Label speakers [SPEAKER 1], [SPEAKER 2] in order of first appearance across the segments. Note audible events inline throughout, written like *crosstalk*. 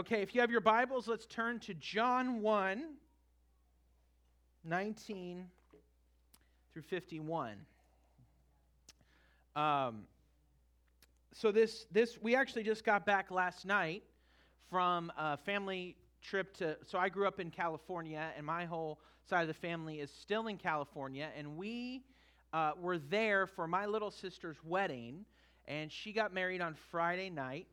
[SPEAKER 1] Okay, if you have your Bibles, let's turn to John 1 19 through 51. Um, so this this we actually just got back last night from a family trip to so I grew up in California and my whole side of the family is still in California and we uh, were there for my little sister's wedding and she got married on Friday night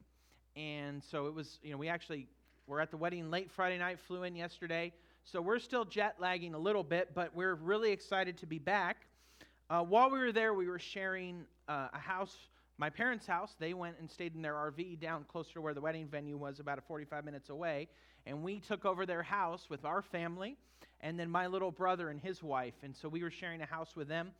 [SPEAKER 1] and so it was, you know, we actually were at the wedding late Friday night, flew in yesterday. So we're still jet lagging a little bit, but we're really excited to be back. Uh, while we were there, we were sharing uh, a house, my parents' house. They went and stayed in their RV down closer to where the wedding venue was, about 45 minutes away. And we took over their house with our family, and then my little brother and his wife. And so we were sharing a house with them.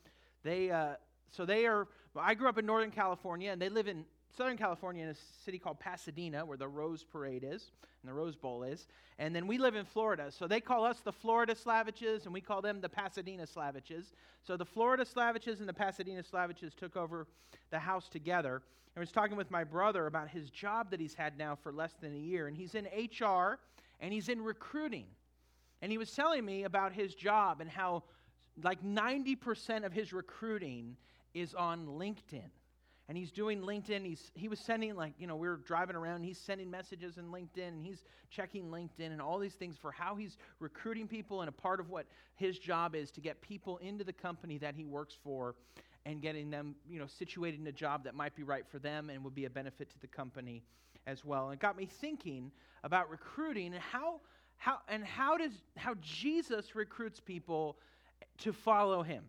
[SPEAKER 1] They, uh, so they are. I grew up in Northern California, and they live in Southern California in a city called Pasadena, where the Rose Parade is and the Rose Bowl is. And then we live in Florida. So they call us the Florida Slaviches, and we call them the Pasadena Slaviches. So the Florida Slaviches and the Pasadena Slaviches took over the house together. I was talking with my brother about his job that he's had now for less than a year. And he's in HR and he's in recruiting. And he was telling me about his job and how, like, 90% of his recruiting is on LinkedIn and he's doing LinkedIn. He's, he was sending, like, you know, we were driving around, he's sending messages in LinkedIn, and he's checking LinkedIn and all these things for how he's recruiting people. And a part of what his job is to get people into the company that he works for and getting them, you know, situated in a job that might be right for them and would be a benefit to the company as well. And it got me thinking about recruiting and how, how, and how does, how Jesus recruits people to follow him.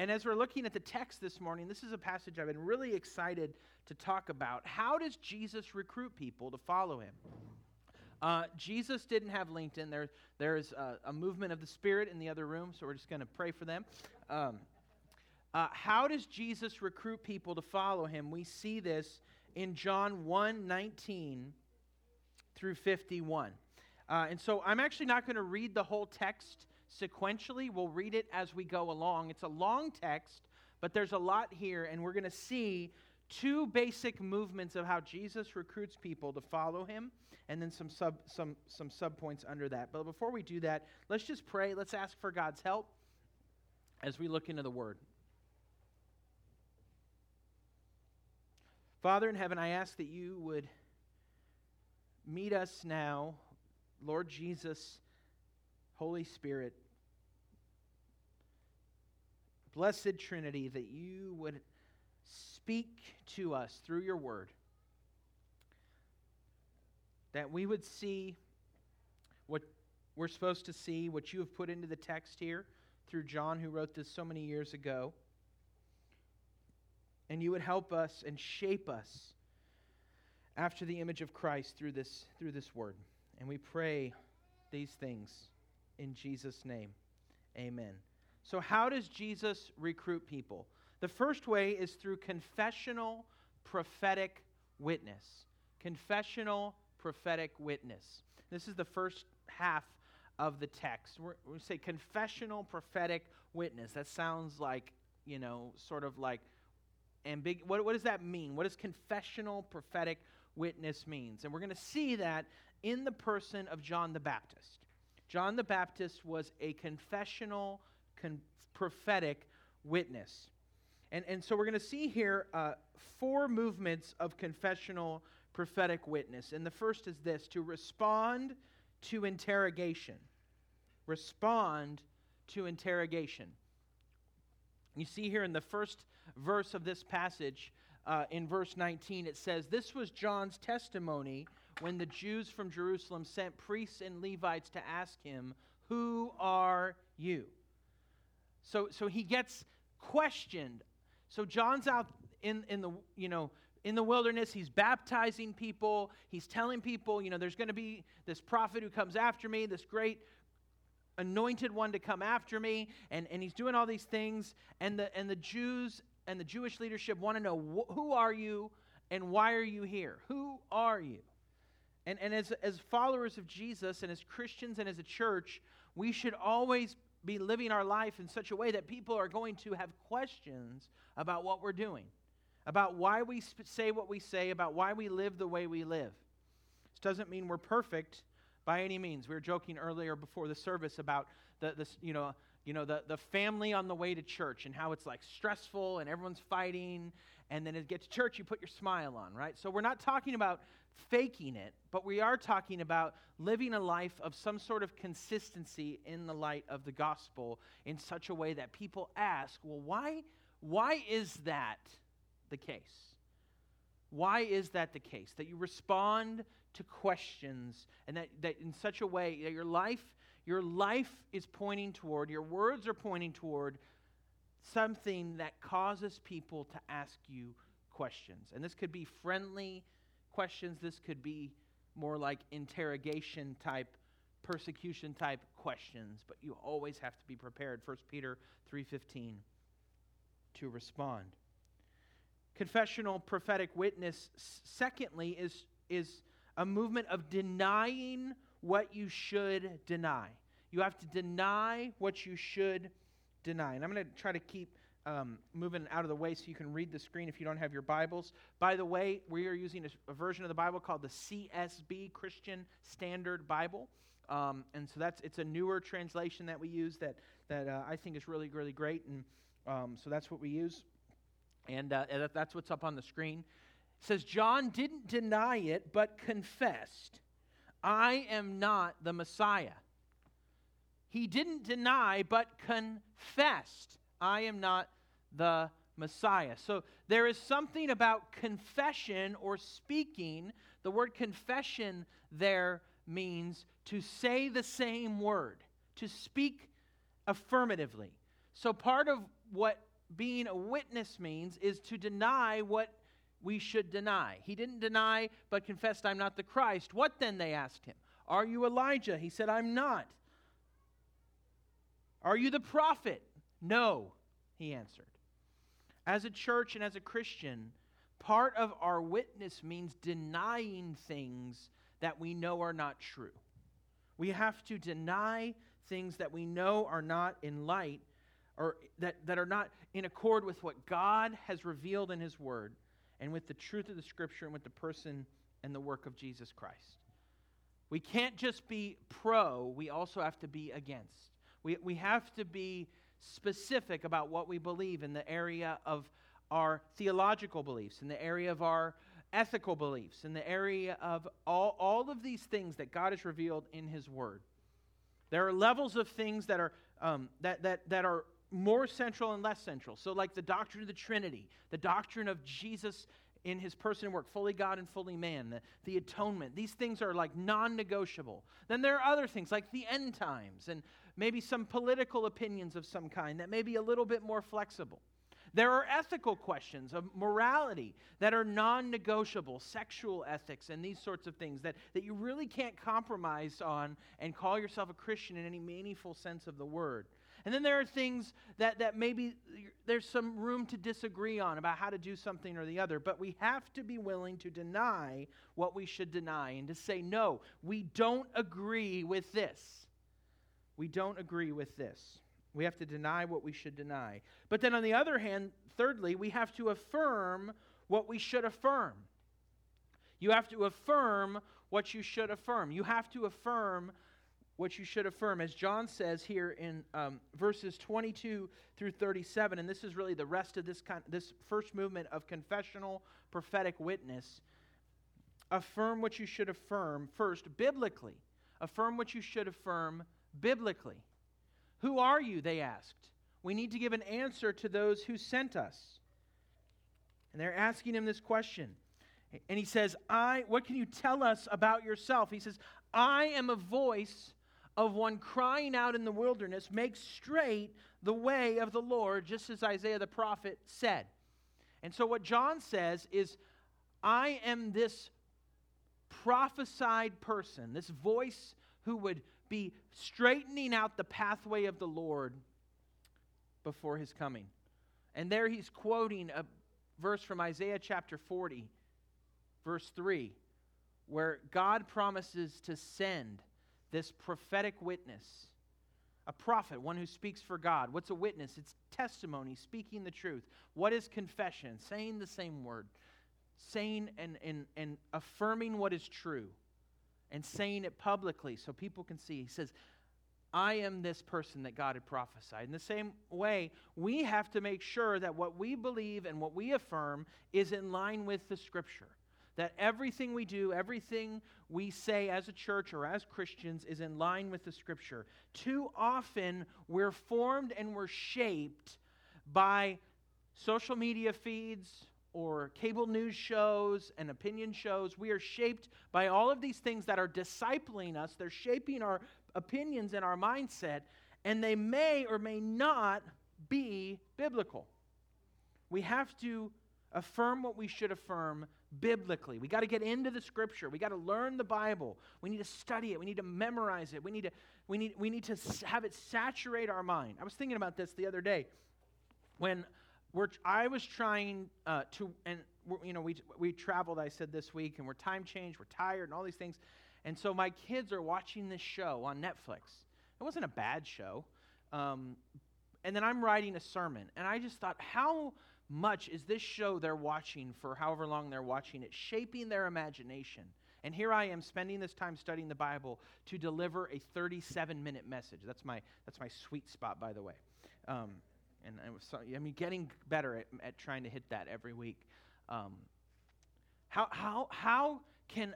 [SPEAKER 1] And as we're looking at the text this morning, this is a passage I've been really excited to talk about. How does Jesus recruit people to follow him? Uh, Jesus didn't have LinkedIn. There, there's a, a, movement of the Spirit in the other room, so we're just going to pray for them. Um, uh, how does Jesus recruit people to follow him? We see this in John 1 19 through 51. Uh, and so I'm actually not going to read the whole text sequentially. We'll read it as we go along. It's a long text, but there's a lot here, and we're going to see two basic movements of how Jesus recruits people to follow him, and then some sub some some subpoints under that. But before we do that, let's just pray. Let's ask for God's help as we look into the word. Father in heaven, I ask that you would meet us now, Lord Jesus, Holy Spirit, Blessed Trinity, that you would speak to us through your word, that we would see what we're supposed to see, what you have put into the text here through John, who wrote this so many years ago. And you would help us and shape us after the image of Christ through this, through this word. And we pray these things in Jesus' name. Amen. So, how does Jesus recruit people? The first way is through confessional prophetic witness. Confessional prophetic witness. This is the first half of the text. We're, we say confessional prophetic witness. That sounds like, you know, sort of like ambig- what, what does that mean? What does confessional prophetic witness means? And we're going to see that in the person of John the Baptist. John the Baptist was a confessional, con- prophetic witness. And, and so we're going to see here uh, four movements of confessional prophetic witness. And the first is this to respond to interrogation. Respond to interrogation. You see here in the first verse of this passage, uh, in verse 19, it says, This was John's testimony when the Jews from Jerusalem sent priests and Levites to ask him, Who are you? So, so he gets questioned. So John's out in, in the, you know, in the wilderness. He's baptizing people. He's telling people, you know, there's going to be this prophet who comes after me, this great anointed one to come after me. And, and he's doing all these things. And the, and the Jews and the Jewish leadership want to know, wh- who are you and why are you here? Who are you? And, and as, as followers of Jesus and as Christians and as a church, we should always be living our life in such a way that people are going to have questions about what we're doing, about why we say what we say, about why we live the way we live. This doesn't mean we're perfect by any means. We were joking earlier before the service about the, this, you know, you know the, the family on the way to church and how it's like stressful and everyone's fighting and then it gets to church you put your smile on right? So we're not talking about faking it but we are talking about living a life of some sort of consistency in the light of the gospel in such a way that people ask well why why is that the case? Why is that the case? That you respond to questions and that, that in such a way that your life your life is pointing toward, your words are pointing toward something that causes people to ask you questions. And this could be friendly questions, this could be more like interrogation type, persecution type questions, but you always have to be prepared. 1 Peter 3:15 to respond. Confessional prophetic witness secondly is is a movement of denying what you should deny. You have to deny what you should deny. And I'm going to try to keep um, moving out of the way so you can read the screen if you don't have your Bibles. By the way, we are using a, a version of the Bible called the CSB, Christian Standard Bible. Um, and so that's it's a newer translation that we use that, that uh, I think is really, really great. And um, so that's what we use. And uh, that's what's up on the screen. It says, John didn't deny it, but confessed I am not the Messiah. He didn't deny, but confessed, I am not the Messiah. So there is something about confession or speaking. The word confession there means to say the same word, to speak affirmatively. So part of what being a witness means is to deny what we should deny. He didn't deny, but confessed, I'm not the Christ. What then? They asked him. Are you Elijah? He said, I'm not. Are you the prophet? No, he answered. As a church and as a Christian, part of our witness means denying things that we know are not true. We have to deny things that we know are not in light or that, that are not in accord with what God has revealed in His Word and with the truth of the Scripture and with the person and the work of Jesus Christ. We can't just be pro, we also have to be against. We, we have to be specific about what we believe in the area of our theological beliefs, in the area of our ethical beliefs, in the area of all, all of these things that God has revealed in His Word. There are levels of things that are, um, that, that, that are more central and less central. So, like the doctrine of the Trinity, the doctrine of Jesus in his person and work, fully God and fully man, the, the atonement, these things are like non negotiable. Then there are other things like the end times and maybe some political opinions of some kind that may be a little bit more flexible. There are ethical questions of morality that are non negotiable, sexual ethics, and these sorts of things that, that you really can't compromise on and call yourself a Christian in any meaningful sense of the word. And then there are things that, that maybe there's some room to disagree on about how to do something or the other, but we have to be willing to deny what we should deny and to say, no, we don't agree with this. We don't agree with this. We have to deny what we should deny. But then on the other hand, thirdly, we have to affirm what we should affirm. You have to affirm what you should affirm. You have to affirm what you should affirm. As John says here in um, verses 22 through 37, and this is really the rest of this, kind, this first movement of confessional prophetic witness. Affirm what you should affirm first, biblically. Affirm what you should affirm biblically. Who are you? They asked. We need to give an answer to those who sent us. And they're asking him this question. And he says, I, what can you tell us about yourself? He says, I am a voice of one crying out in the wilderness, Make straight the way of the Lord, just as Isaiah the prophet said. And so, what John says is, I am this prophesied person, this voice who would be straightening out the pathway of the Lord before his coming. And there he's quoting a verse from Isaiah chapter 40, verse 3, where God promises to send this prophetic witness. A prophet, one who speaks for God. What's a witness? It's testimony, speaking the truth. What is confession? Saying the same word, saying and, and, and affirming what is true. And saying it publicly so people can see. He says, I am this person that God had prophesied. In the same way, we have to make sure that what we believe and what we affirm is in line with the Scripture. That everything we do, everything we say as a church or as Christians is in line with the Scripture. Too often, we're formed and we're shaped by social media feeds or cable news shows and opinion shows. We are shaped by all of these things that are discipling us, they're shaping our opinions and our mindset, and they may or may not be biblical. We have to affirm what we should affirm biblically. We got to get into the scripture. We got to learn the Bible. We need to study it. We need to memorize it. We need to we need we need to have it saturate our mind. I was thinking about this the other day when we're, I was trying uh, to and you know we we traveled I said this week and we're time changed, we're tired and all these things. And so my kids are watching this show on Netflix. It wasn't a bad show. Um, and then I'm writing a sermon. And I just thought, how much is this show they're watching for however long they're watching it shaping their imagination? And here I am spending this time studying the Bible to deliver a 37 minute message. That's my, that's my sweet spot, by the way. Um, and I was, I mean, getting better at, at trying to hit that every week. Um, how, how, how can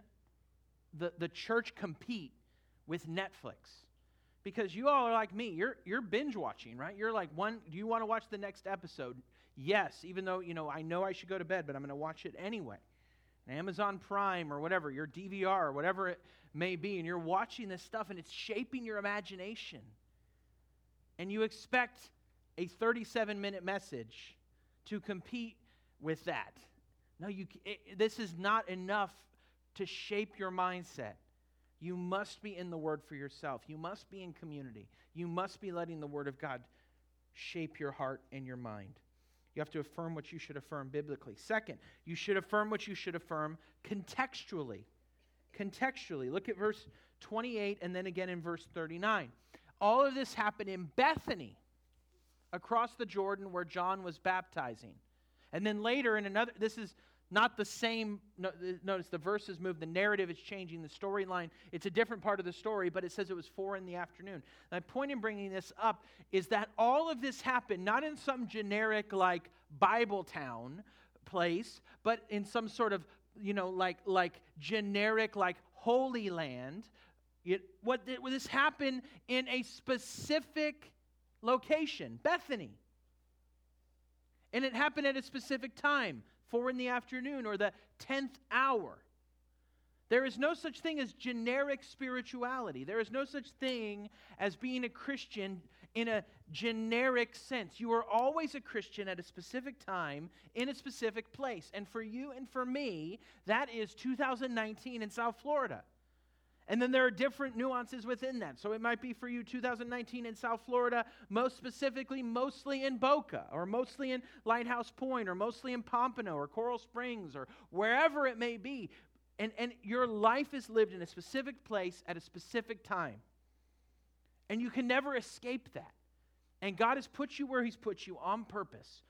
[SPEAKER 1] the, the church compete with Netflix? Because you all are like me. You're, you're binge watching, right? You're like, one, do you want to watch the next episode? Yes, even though, you know, I know I should go to bed, but I'm going to watch it anyway. Amazon Prime or whatever, your DVR or whatever it may be, and you're watching this stuff and it's shaping your imagination. And you expect a 37 minute message to compete with that. No, you, it, this is not enough to shape your mindset. You must be in the Word for yourself. You must be in community. You must be letting the Word of God shape your heart and your mind. You have to affirm what you should affirm biblically. Second, you should affirm what you should affirm contextually. Contextually. Look at verse 28 and then again in verse 39. All of this happened in Bethany, across the Jordan where John was baptizing. And then later in another, this is not the same. Notice the verses move, the narrative is changing, the storyline. It's a different part of the story, but it says it was four in the afternoon. My point in bringing this up is that all of this happened not in some generic, like, Bible town place, but in some sort of, you know, like, like generic, like, holy land. It, what, what this happened in a specific location, Bethany. And it happened at a specific time four in the afternoon, or the 10th hour. There is no such thing as generic spirituality. There is no such thing as being a Christian in a generic sense. You are always a Christian at a specific time in a specific place. And for you and for me, that is 2019 in South Florida. And then there are different nuances within that. So it might be for you 2019 in South Florida, most specifically, mostly in Boca, or mostly in Lighthouse Point, or mostly in Pompano, or Coral Springs, or wherever it may be. And, and your life is lived in a specific place at a specific time. And you can never escape that. And God has put you where He's put you on purpose,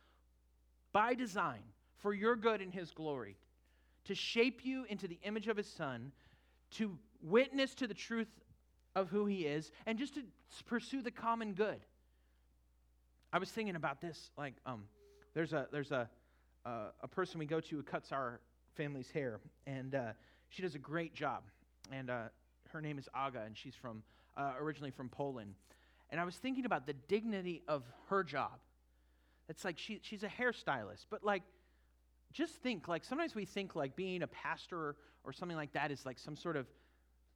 [SPEAKER 1] by design, for your good and His glory, to shape you into the image of His Son, to witness to the truth of who he is, and just to pursue the common good. I was thinking about this. Like, um, there's a there's a uh, a person we go to who cuts our family's hair, and uh, she does a great job. And uh, her name is Aga, and she's from uh, originally from Poland. And I was thinking about the dignity of her job. It's like she, she's a hairstylist, but like, just think like sometimes we think like being a pastor or something like that is like some sort of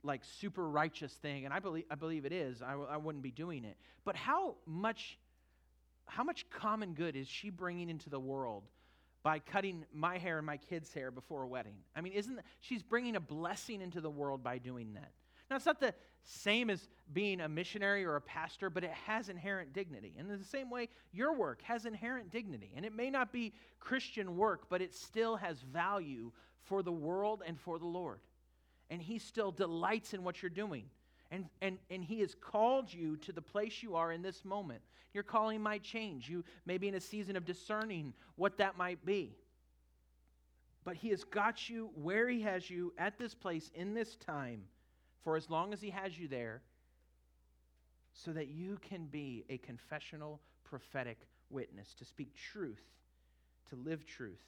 [SPEAKER 1] like super righteous thing, and I believe I believe it is. I w- I wouldn't be doing it. But how much how much common good is she bringing into the world by cutting my hair and my kids' hair before a wedding? I mean, isn't she's bringing a blessing into the world by doing that? Now, it's not the same as being a missionary or a pastor, but it has inherent dignity. And in the same way, your work has inherent dignity. And it may not be Christian work, but it still has value for the world and for the Lord and He still delights in what you're doing. And, and, and He has called you to the place you are in this moment. Your calling might change. You may be in a season of discerning what that might be. But He has got you where He has you at this place in this time for as long as He has you there so that you can be a confessional prophetic witness, to speak truth, to live truth.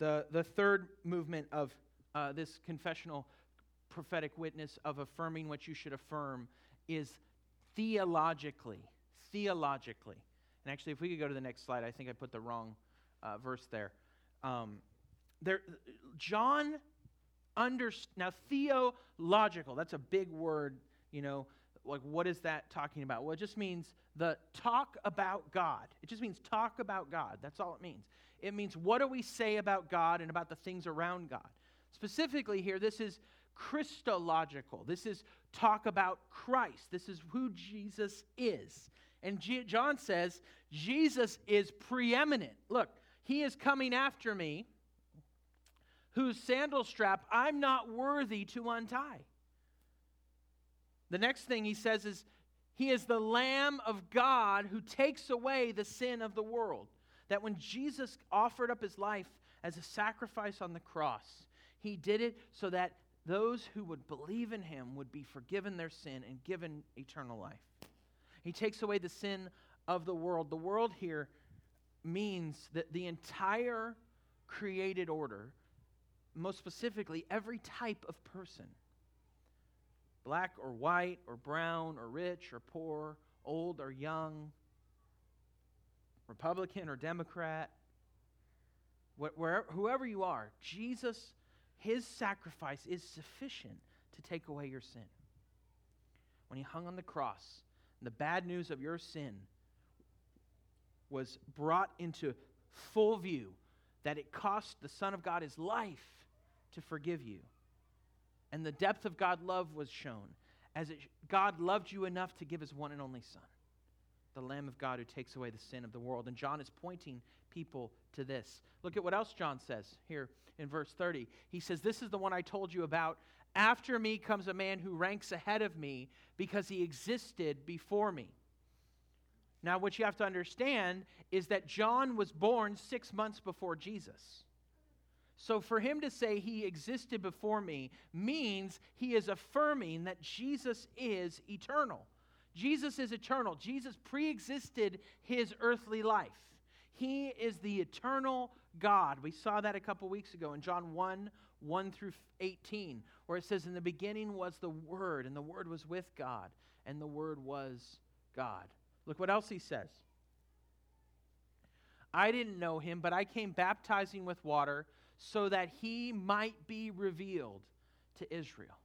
[SPEAKER 1] The, the third movement of uh, this confessional prophetic witness of affirming what you should affirm is theologically. Theologically. And actually, if we could go to the next slide, I think I put the wrong uh, verse there. Um, there, John understands. Now, theological, that's a big word, you know. Like, what is that talking about? Well, it just means the talk about God. It just means talk about God. That's all it means. It means what do we say about God and about the things around God. Specifically, here, this is Christological. This is talk about Christ. This is who Jesus is. And G- John says, Jesus is preeminent. Look, he is coming after me, whose sandal strap I'm not worthy to untie. The next thing he says is, He is the Lamb of God who takes away the sin of the world. That when Jesus offered up his life as a sacrifice on the cross, he did it so that those who would believe in him would be forgiven their sin and given eternal life. He takes away the sin of the world. The world here means that the entire created order, most specifically, every type of person black or white or brown or rich or poor, old or young, Republican or Democrat, wherever, whoever you are, Jesus, his sacrifice is sufficient to take away your sin. When he hung on the cross, the bad news of your sin was brought into full view that it cost the Son of God his life to forgive you. And the depth of God's love was shown as it, God loved you enough to give his one and only Son, the Lamb of God who takes away the sin of the world. And John is pointing people to this. Look at what else John says here in verse 30. He says, This is the one I told you about. After me comes a man who ranks ahead of me because he existed before me. Now, what you have to understand is that John was born six months before Jesus. So, for him to say he existed before me means he is affirming that Jesus is eternal. Jesus is eternal. Jesus pre existed his earthly life. He is the eternal God. We saw that a couple weeks ago in John 1 1 through 18, where it says, In the beginning was the Word, and the Word was with God, and the Word was God. Look what else he says. I didn't know him, but I came baptizing with water so that he might be revealed to Israel.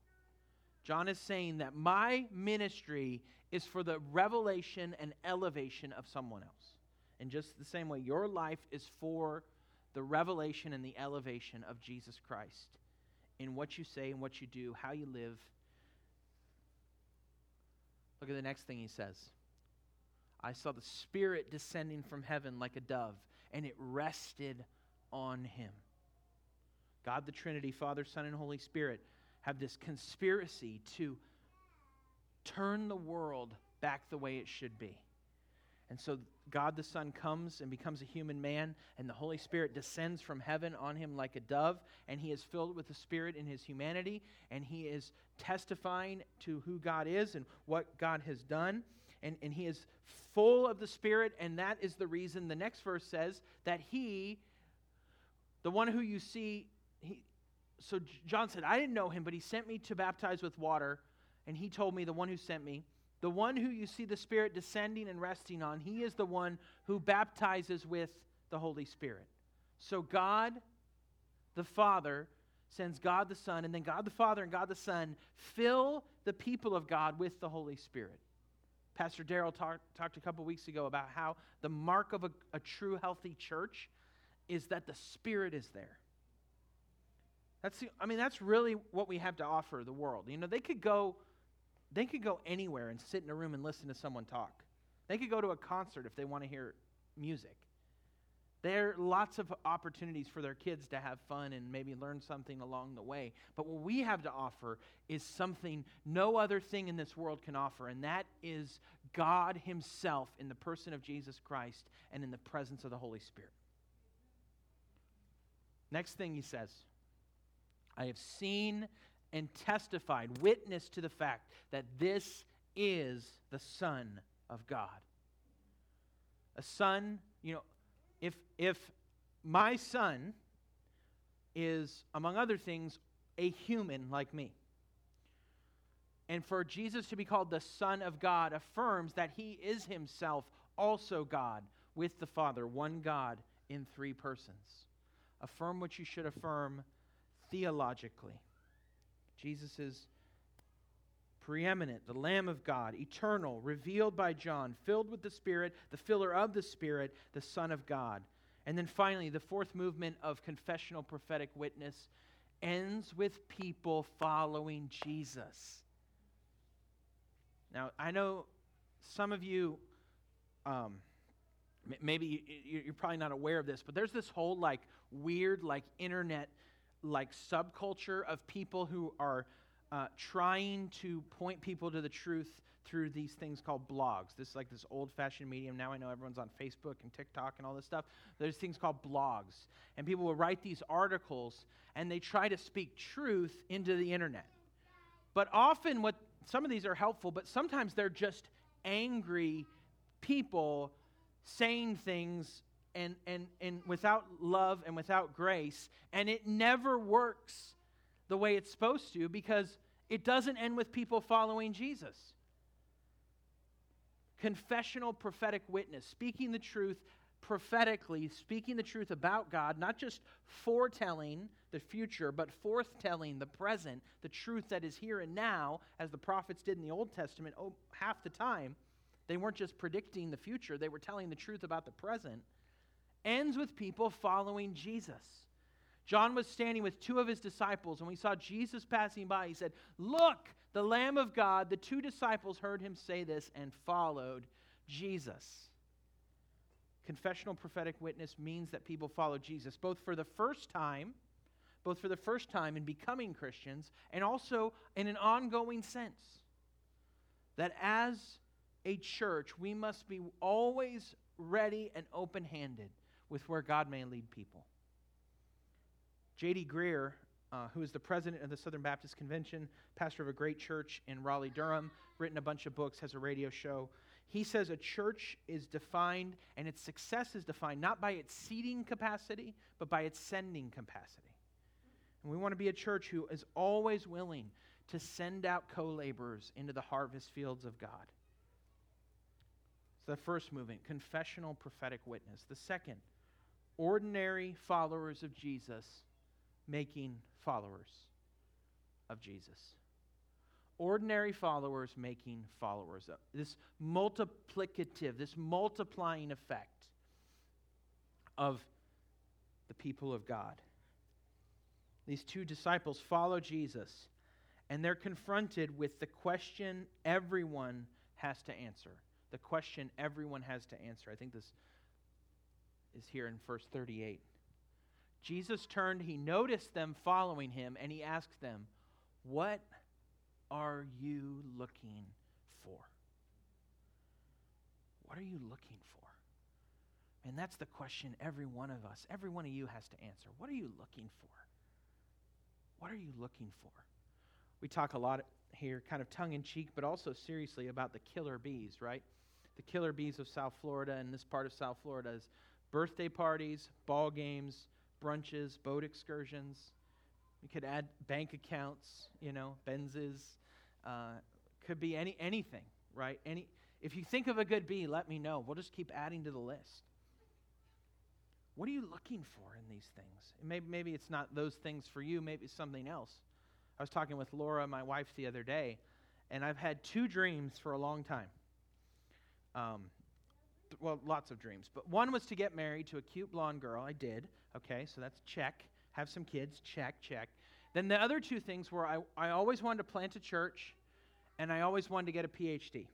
[SPEAKER 1] John is saying that my ministry is for the revelation and elevation of someone else. In just the same way, your life is for the revelation and the elevation of Jesus Christ in what you say and what you do, how you live. Look at the next thing he says. I saw the Spirit descending from heaven like a dove, and it rested on him. God the Trinity, Father, Son, and Holy Spirit have this conspiracy to turn the world back the way it should be. And so God the Son comes and becomes a human man, and the Holy Spirit descends from heaven on him like a dove, and he is filled with the Spirit in his humanity, and he is testifying to who God is and what God has done. And, and he is full of the Spirit, and that is the reason the next verse says that he, the one who you see, so John said, I didn't know him, but he sent me to baptize with water, and he told me, the one who sent me, the one who you see the Spirit descending and resting on, he is the one who baptizes with the Holy Spirit. So God the Father sends God the Son, and then God the Father and God the Son fill the people of God with the Holy Spirit. Pastor Daryl talk, talked a couple weeks ago about how the mark of a, a true, healthy church is that the Spirit is there. That's the, I mean, that's really what we have to offer the world. You know, they could go they could go anywhere and sit in a room and listen to someone talk. They could go to a concert if they want to hear music. There are lots of opportunities for their kids to have fun and maybe learn something along the way. But what we have to offer is something no other thing in this world can offer, and that is God Himself in the person of Jesus Christ and in the presence of the Holy Spirit. Next thing He says I have seen and testified, witnessed to the fact that this is the Son of God. A son, you know, if, if my son is, among other things, a human like me, and for Jesus to be called the Son of God affirms that he is himself also God with the Father, one God in three persons. Affirm what you should affirm theologically. Jesus is preeminent, the Lamb of God, eternal, revealed by John, filled with the Spirit, the filler of the Spirit, the Son of God. And then finally, the fourth movement of confessional prophetic witness ends with people following Jesus. Now, I know some of you, um, maybe you're probably not aware of this, but there's this whole like weird, like internet, like subculture of people who are uh, trying to point people to the truth through these things called blogs. This is like this old fashioned medium. Now I know everyone's on Facebook and TikTok and all this stuff. There's things called blogs. And people will write these articles and they try to speak truth into the internet. But often, what some of these are helpful, but sometimes they're just angry people saying things and, and, and without love and without grace. And it never works the way it's supposed to because it doesn't end with people following Jesus. Confessional prophetic witness, speaking the truth prophetically, speaking the truth about God, not just foretelling the future, but forthtelling the present, the truth that is here and now, as the prophets did in the Old Testament oh, half the time. They weren't just predicting the future, they were telling the truth about the present. Ends with people following Jesus. John was standing with two of his disciples, and we saw Jesus passing by. He said, Look, the Lamb of God. The two disciples heard him say this and followed Jesus. Confessional prophetic witness means that people follow Jesus, both for the first time both for the first time in becoming Christians and also in an ongoing sense. That as a church, we must be always ready and open handed with where God may lead people. J.D. Greear, uh, who is the president of the Southern Baptist Convention, pastor of a great church in Raleigh, Durham, written a bunch of books, has a radio show. He says a church is defined and its success is defined not by its seating capacity, but by its sending capacity. And we want to be a church who is always willing to send out co laborers into the harvest fields of God. So, the first movement, confessional prophetic witness. The second, ordinary followers of Jesus making followers of Jesus. Ordinary followers making followers. Of, this multiplicative, this multiplying effect of the people of God. These two disciples follow Jesus, and they're confronted with the question everyone has to answer. The question everyone has to answer. I think this is here in verse 38. Jesus turned, he noticed them following him, and he asked them, What are you looking for? What are you looking for? And that's the question every one of us, every one of you has to answer. What are you looking for? What are you looking for? We talk a lot here, kind of tongue in cheek, but also seriously about the killer bees, right? The killer bees of South Florida and this part of South Florida is birthday parties, ball games, brunches, boat excursions. We could add bank accounts, you know, Benzes. Uh, could be any anything, right? Any. If you think of a good bee, let me know. We'll just keep adding to the list. What are you looking for in these things? Maybe, maybe it's not those things for you, maybe it's something else. I was talking with Laura, my wife, the other day, and I've had two dreams for a long time. Um, well, lots of dreams. But one was to get married to a cute blonde girl. I did. Okay, so that's check. Have some kids. Check, check. Then the other two things were I, I always wanted to plant a church, and I always wanted to get a PhD.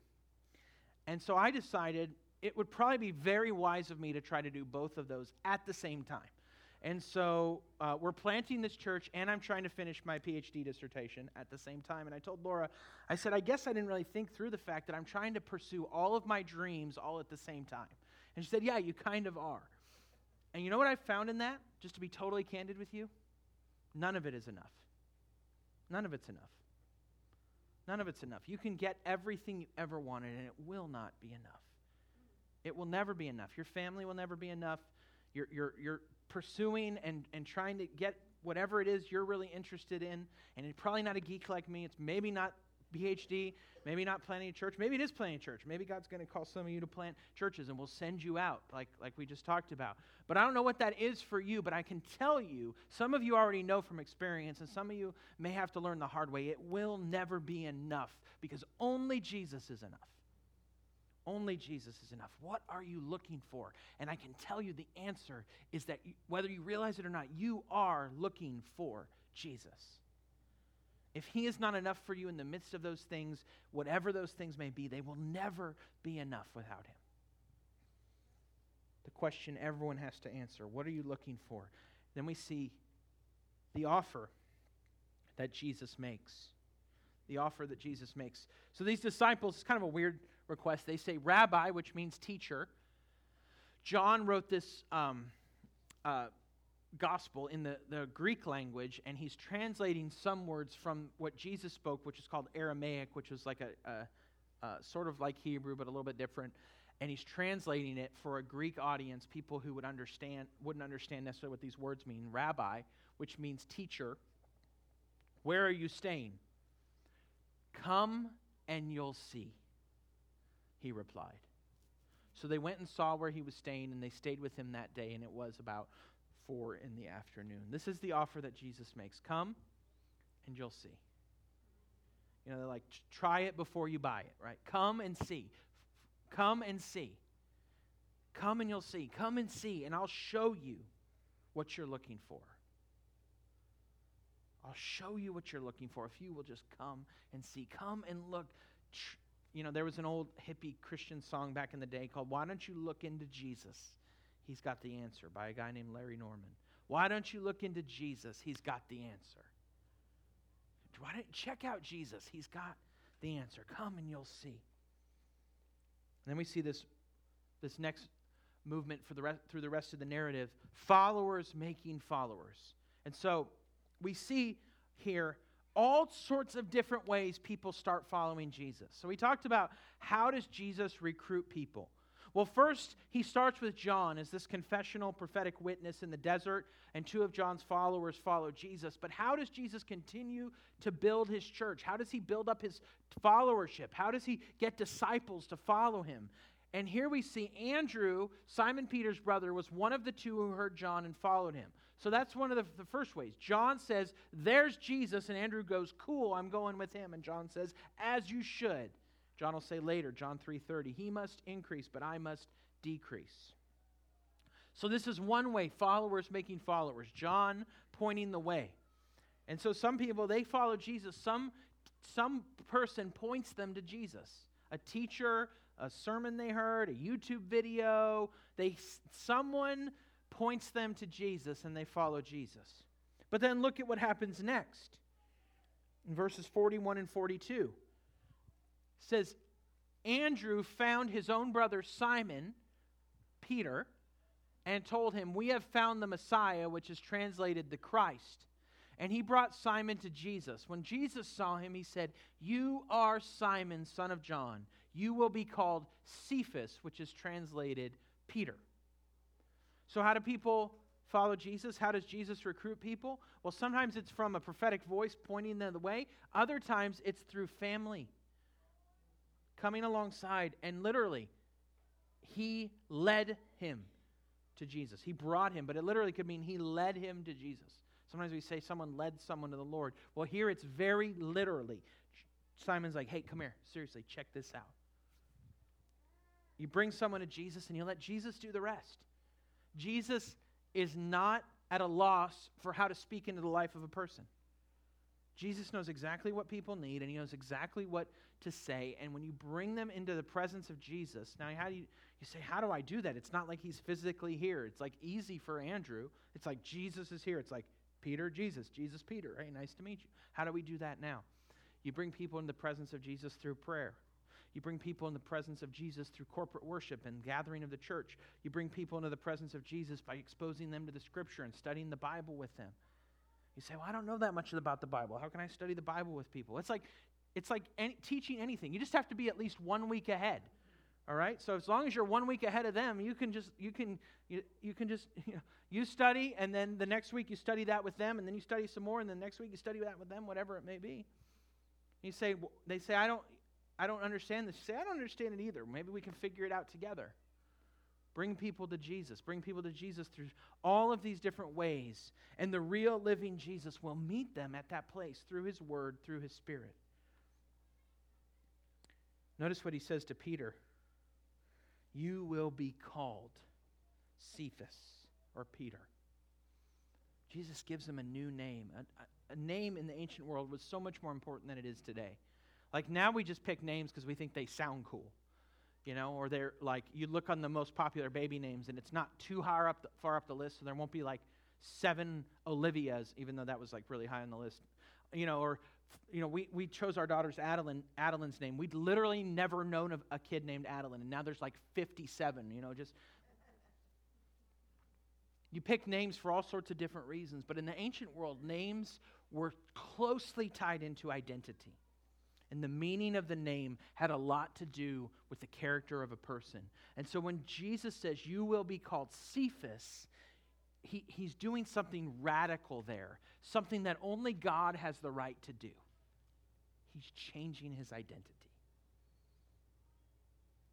[SPEAKER 1] And so I decided it would probably be very wise of me to try to do both of those at the same time. And so uh, we're planting this church, and I'm trying to finish my PhD dissertation at the same time. And I told Laura, I said, I guess I didn't really think through the fact that I'm trying to pursue all of my dreams all at the same time. And she said, Yeah, you kind of are. And you know what I found in that? Just to be totally candid with you? None of it is enough. none of it's enough. None of it's enough. You can get everything you ever wanted, and it will not be enough. It will never be enough. Your family will never be enough. You're, you're, you're pursuing and, and trying to get whatever it is you're really interested in, and it's probably not a geek like me. It's maybe not PhD, maybe not planting a church. Maybe it is planting a church. Maybe God's going to call some of you to plant churches and we'll send you out, like, like we just talked about. But I don't know what that is for you, but I can tell you, some of you already know from experience, and some of you may have to learn the hard way. It will never be enough because only Jesus is enough. Only Jesus is enough. What are you looking for? And I can tell you the answer is that you, whether you realize it or not, you are looking for Jesus. If He is not enough for you in the midst of those things, whatever those things may be, they will never be enough without Him. The question everyone has to answer what are you looking for? Then we see the offer that Jesus makes. The offer that Jesus makes. So these disciples, it's kind of a weird request. They say rabbi, which means teacher. John wrote this um, uh, gospel in the, the Greek language, and he's translating some words from what Jesus spoke, which is called Aramaic, which was like a, a, a, sort of like Hebrew, but a little bit different. And he's translating it for a Greek audience, people who would understand wouldn't understand necessarily what these words mean. Rabbi, which means teacher. Where are you staying? Come and you'll see, he replied. So they went and saw where he was staying, and they stayed with him that day, and it was about 4 in the afternoon. This is the offer that Jesus makes Come and you'll see. You know, they're like, try it before you buy it, right? Come and see. Come and see. Come and you'll see. Come and see, and I'll show you what you're looking for. I'll show you what you're looking for if you will just come and see. Come and look. You know, there was an old hippie Christian song back in the day called Why Don't You Look Into Jesus? He's got the answer by a guy named Larry Norman. Why don't you look into Jesus? He's got the answer. Why don't check out Jesus? He's got the answer. Come and you'll see. And then we see this, this next movement for the rest, through the rest of the narrative followers making followers. And so we see here all sorts of different ways people start following Jesus. So we talked about how does Jesus recruit people? Well, first, he starts with John as this confessional prophetic witness in the desert, and two of John's followers follow Jesus. But how does Jesus continue to build his church? How does he build up his followership? How does he get disciples to follow him? And here we see Andrew, Simon Peter's brother, was one of the two who heard John and followed him. So that's one of the, the, first ways. John says, There's Jesus. And Andrew goes, Cool, I'm going with him. And John says, As you should. John will say later, John 3:30, he must increase, but I must decrease. So this is one way followers making followers. John pointing the way. And so some people they follow Jesus. Some some person points them to Jesus. A teacher, a sermon they heard, a YouTube video, they someone points them to Jesus and they follow Jesus. But then look at what happens next. In verses 41 and 42 says Andrew found his own brother Simon, Peter, and told him, We have found the Messiah, which is translated the Christ. And he brought Simon to Jesus. When Jesus saw him, he said, You are Simon, son of John. You will be called Cephas, which is translated Peter. So, how do people follow Jesus? How does Jesus recruit people? Well, sometimes it's from a prophetic voice pointing them the way, other times it's through family coming alongside, and literally, he led him to Jesus. He brought him, but it literally could mean he led him to Jesus. Sometimes we say someone led someone to the Lord. Well, here it's very literally. Simon's like, hey, come here. Seriously, check this out. You bring someone to Jesus and you let Jesus do the rest. Jesus is not at a loss for how to speak into the life of a person. Jesus knows exactly what people need and he knows exactly what to say. And when you bring them into the presence of Jesus, now how do you, you say, How do I do that? It's not like he's physically here. It's like easy for Andrew. It's like Jesus is here. It's like Peter, Jesus, Jesus, Peter. Hey, nice to meet you. How do we do that now? You bring people in the presence of Jesus through prayer. You bring people in the presence of Jesus through corporate worship and gathering of the church. You bring people into the presence of Jesus by exposing them to the scripture and studying the Bible with them. You say, "Well, I don't know that much about the Bible. How can I study the Bible with people?" It's like it's like any, teaching anything. You just have to be at least one week ahead. All right? So as long as you're one week ahead of them, you can just you can you, you can just *laughs* you, know, you study and then the next week you study that with them and then you study some more and then the next week you study that with them, whatever it may be. You say they say I don't I don't understand this. Say I don't understand it either. Maybe we can figure it out together. Bring people to Jesus. Bring people to Jesus through all of these different ways. And the real living Jesus will meet them at that place through his word, through his spirit. Notice what he says to Peter You will be called Cephas or Peter. Jesus gives him a new name. A, a, name in the ancient world was so much more important than it is today. Like now we just pick names because we think they sound cool. You know, or they're like, you look on the most popular baby names and it's not too high up the, far up the list, so there won't be like seven Olivias, even though that was like really high on the list. You know, or you know, we, we chose our daughter's Adeline, Adeline's name. We'd literally never known of a kid named Adeline, and now there's like 57, you know, just. You pick names for all sorts of different reasons, but in the ancient world, names were closely tied into identity. And the meaning of the name had a lot to do with the character of a person. And so when Jesus says, You will be called Cephas, he, he's doing something radical there, something that only God has the right to do. He's changing his identity.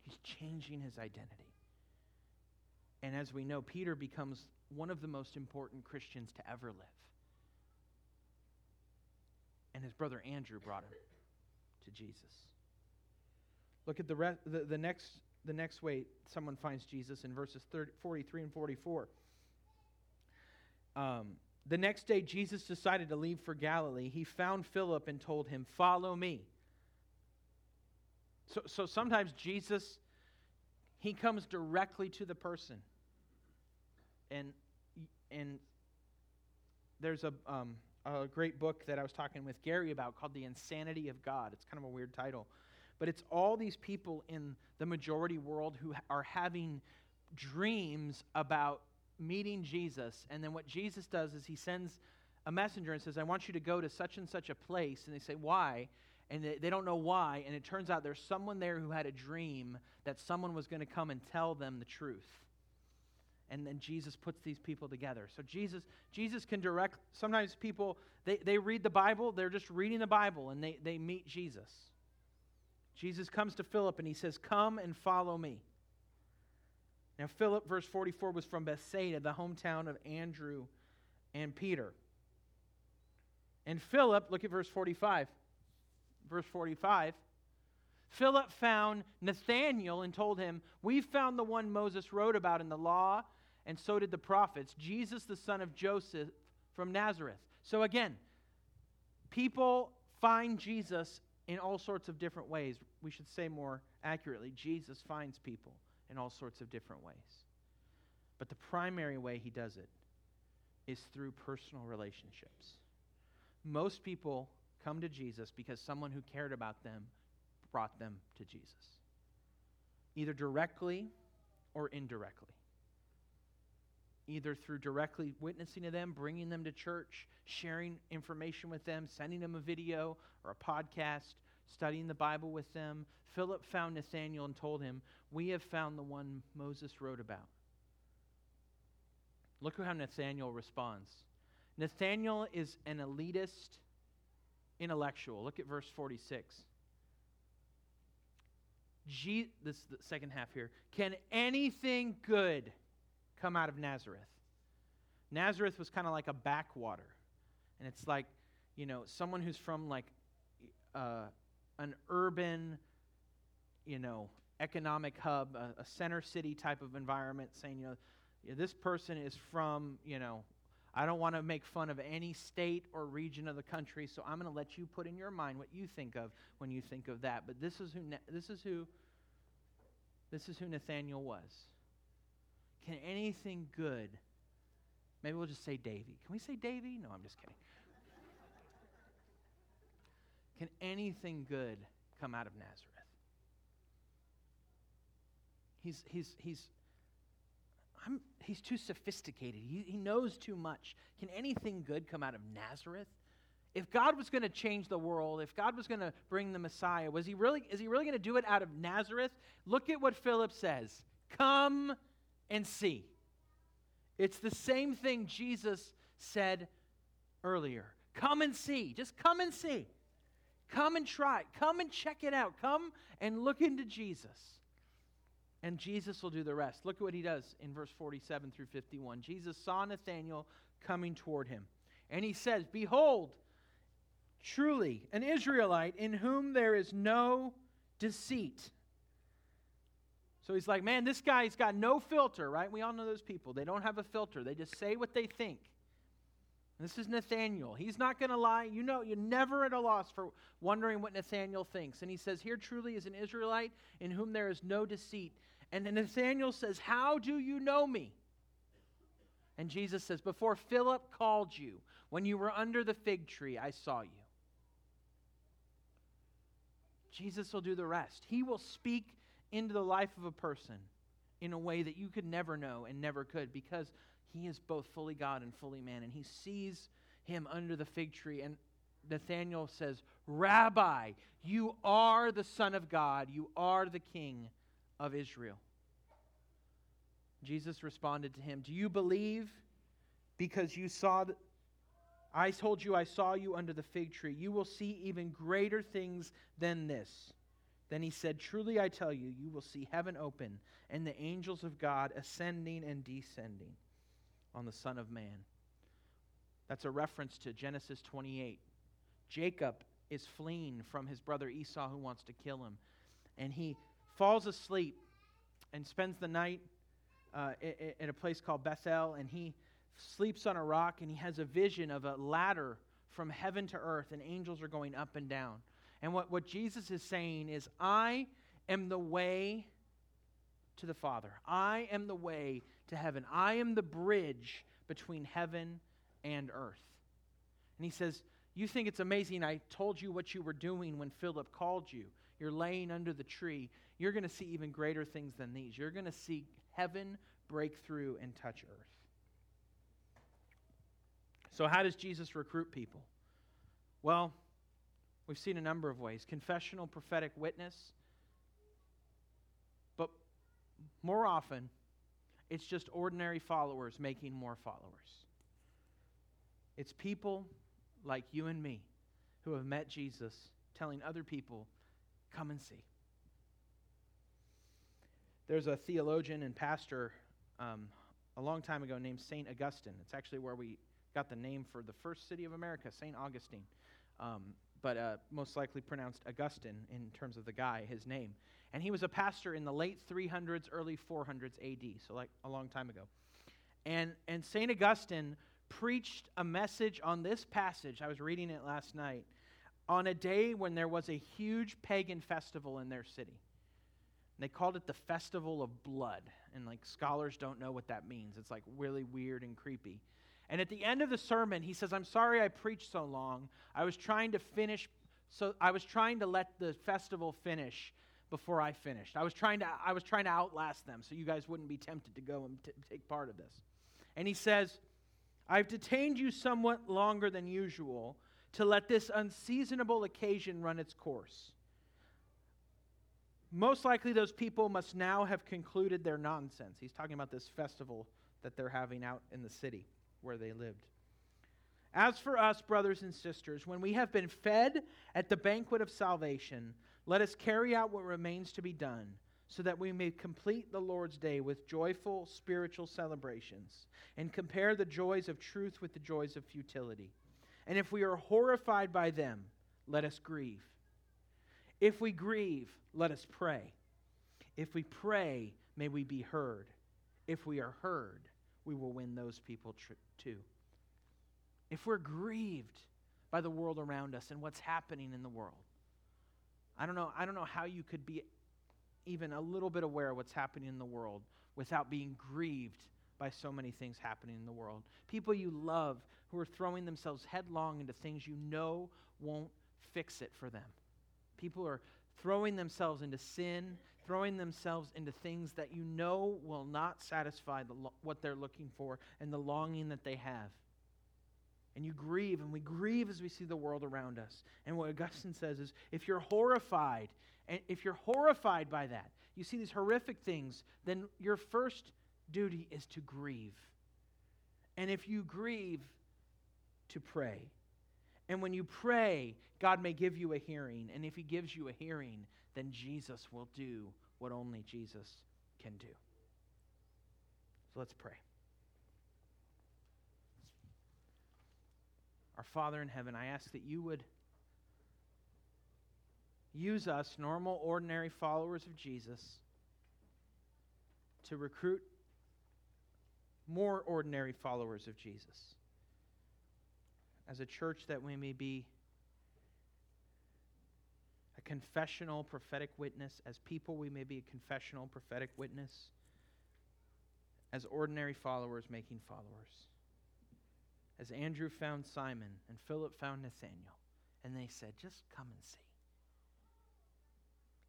[SPEAKER 1] He's changing his identity. And as we know, Peter becomes one of the most important Christians to ever live. And his brother Andrew brought him to Jesus. Look at the, re- the, the, next, the next way someone finds Jesus in verses 30, 43 and 44. Um, the next day, Jesus decided to leave for Galilee. He found Philip and told him, Follow me. So, so sometimes Jesus, he comes directly to the person. And, and there's a, um, a great book that I was talking with Gary about called The Insanity of God. It's kind of a weird title. But it's all these people in the majority world who are having dreams about meeting Jesus. And then what Jesus does is he sends a messenger and says, I want you to go to such and such a place. And they say, Why? And they, don't know why. And it turns out there's someone there who had a dream that someone was going to come and tell them the truth. And then Jesus puts these people together. So Jesus, Jesus can direct sometimes people they, they read the Bible, they're just reading the Bible and they, they meet Jesus. Jesus comes to Philip and he says, Come and follow me. Now, Philip, verse 44, was from Bethsaida, the hometown of Andrew and Peter. And Philip, look at verse 45. Verse 45. Philip found Nathanael and told him, We found the one Moses wrote about in the law, and so did the prophets, Jesus, the son of Joseph from Nazareth. So again, people find Jesus in all sorts of different ways. We should say more accurately Jesus finds people in all sorts of different ways. But the primary way he does it is through personal relationships. Most people come to Jesus because someone who cared about them brought them to Jesus, either directly or indirectly. Either through directly witnessing to them, bringing them to church, sharing information with them, sending them a video or a podcast, studying the Bible with them, Philip found Nathanael and told him, We have found the one Moses wrote about. Look how Nathanael responds. Nathanael is an elitist intellectual. Look at verse 46. G, this is the second half here. Can anything good come out of Nazareth? Nazareth was kind of like a backwater. And it's like, you know, someone who's from like uh, an urban, you know, economic hub, a, a, center city type of environment, saying, you know, this person is from, you know, I don't want to make fun of any state or region of the country, so I'm going to let you put in your mind what you think of when you think of that. But this is who this is who this is who Nathanael was. Can anything good? Maybe we'll just say Davy. Can we say Davy? No, I'm just kidding. Can anything good come out of Nazareth? He's, he's, he's, I'm, he's too sophisticated. He, he knows too much. Can anything good come out of Nazareth? If God was going to change the world, if God was going to bring the Messiah, was he really, is he really going to do it out of Nazareth? Look at what Philip says Come and see. It's the same thing Jesus said earlier. Come and see. Just come and see. Come and try. Come and check it out. Come and look into Jesus. And Jesus will do the rest. Look at what he does in verse 47 through 51. Jesus saw Nathanael coming toward him, and he says, Behold, truly an Israelite in whom there is no deceit. So he's like, man, this guy's got no filter, right? We all know those people. They don't have a filter, they just say what they think. This is Nathanael. He's not going to lie. You know, you're never at a loss for wondering what Nathanael thinks. And he says, Here truly is an Israelite in whom there is no deceit. And Nathanael says, How do you know me? And Jesus says, Before Philip called you, when you were under the fig tree, I saw you. Jesus will do the rest. He will speak into the life of a person in a way that you could never know and never could because he is both fully God and fully man. And he sees him under the fig tree. And Nathanael says, Rabbi, you are the Son of God. You are the King of Israel. Jesus responded to him, Do you believe because you saw? I told you I saw you under the fig tree. You will see even greater things than this. Then he said, Truly I tell you, you will see heaven open and the angels of God ascending and descending on the Son of Man. That's a reference to Genesis 28. Jacob is fleeing from his brother Esau who wants to kill him. And he falls asleep and spends the night uh, in a place called Bethel. And he sleeps on a rock and he has a vision of a ladder from heaven to earth, and angels are going up and down. And what, what Jesus is saying is, I am the way to the Father. I am the way to heaven. I am the bridge between heaven and earth. And he says, You think it's amazing I told you what you were doing when Philip called you. You're laying under the tree. You're going to see even greater things than these. You're going to see heaven break through and touch earth. So, how does Jesus recruit people? Well, we've seen a number of ways confessional, prophetic witness. But more often, it's just ordinary followers making more followers. It's people like you and me who have met Jesus telling other people, come and see. There's a theologian and pastor um, a long time ago named St. Augustine. It's actually where we got the name for the first city of America, St. Augustine. Um, but uh, most likely pronounced Augustine in terms of the guy, his name. And he was a pastor in the late 300s, early 400s AD, so like a long time ago. And, and St. Augustine preached a message on this passage. I was reading it last night on a day when there was a huge pagan festival in their city. And they called it the Festival of Blood. And like scholars don't know what that means. It's like really weird and creepy. And at the end of the sermon, he says, I'm sorry I preached so long. I was trying to finish, so I was trying to let the festival finish before I finished. I was trying to, I was trying to outlast them so you guys wouldn't be tempted to go and t- take part of this. And he says, I've detained you somewhat longer than usual to let this unseasonable occasion run its course. Most likely, those people must now have concluded their nonsense. He's talking about this festival that they're having out in the city where they lived. As for us, brothers and sisters, when we have been fed at the banquet of salvation, let us carry out what remains to be done, so that we may complete the Lord's day with joyful spiritual celebrations, and compare the joys of truth with the joys of futility. And if we are horrified by them, let us grieve. If we grieve, let us pray. If we pray, may we be heard. If we are heard, we will win those people tr- too. If we're grieved by the world around us and what's happening in the world, I don't know, I don't know how you could be even a little bit aware of what's happening in the world without being grieved by so many things happening in the world. People you love who are throwing themselves headlong into things you know won't fix it for them. People are throwing themselves into sin, throwing themselves into things that you know will not satisfy the lo- what they're looking for and the longing that they have. And you grieve, and we grieve as we see the world around us. And what Augustine says is if you're horrified, and if you're horrified by that, you see these horrific things, then your first duty is to grieve. And if you grieve, to pray. And when you pray, God may give you a hearing. And if He gives you a hearing, then Jesus will do what only Jesus can do. So let's pray. Our Father in heaven, I ask that you would use us, normal, ordinary followers of Jesus, to recruit more ordinary followers of Jesus. As a church, that we may be confessional prophetic witness. As people, we may be a confessional prophetic witness. As ordinary followers, making followers. As Andrew found Simon and Philip found Nathanael, and they said, Just come and see.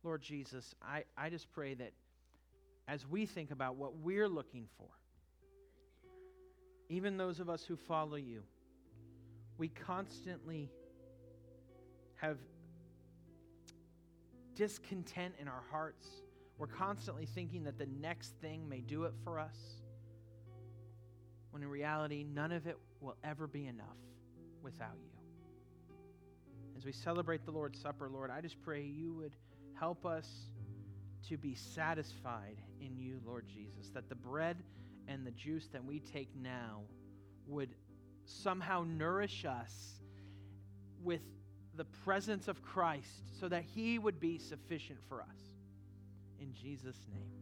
[SPEAKER 1] Lord Jesus, I, I just pray that as we think about what we're looking for, even those of us who follow you, we constantly have discontent in our hearts. We're constantly thinking that the next thing may do it for us, when in reality, none of it will ever be enough without you. As we celebrate the Lord's Supper, Lord, I just pray you would help us to be satisfied in you, Lord Jesus, that the bread and the juice that we take now would somehow nourish us with the presence of Christ so that he would be sufficient for us. In Jesus' name.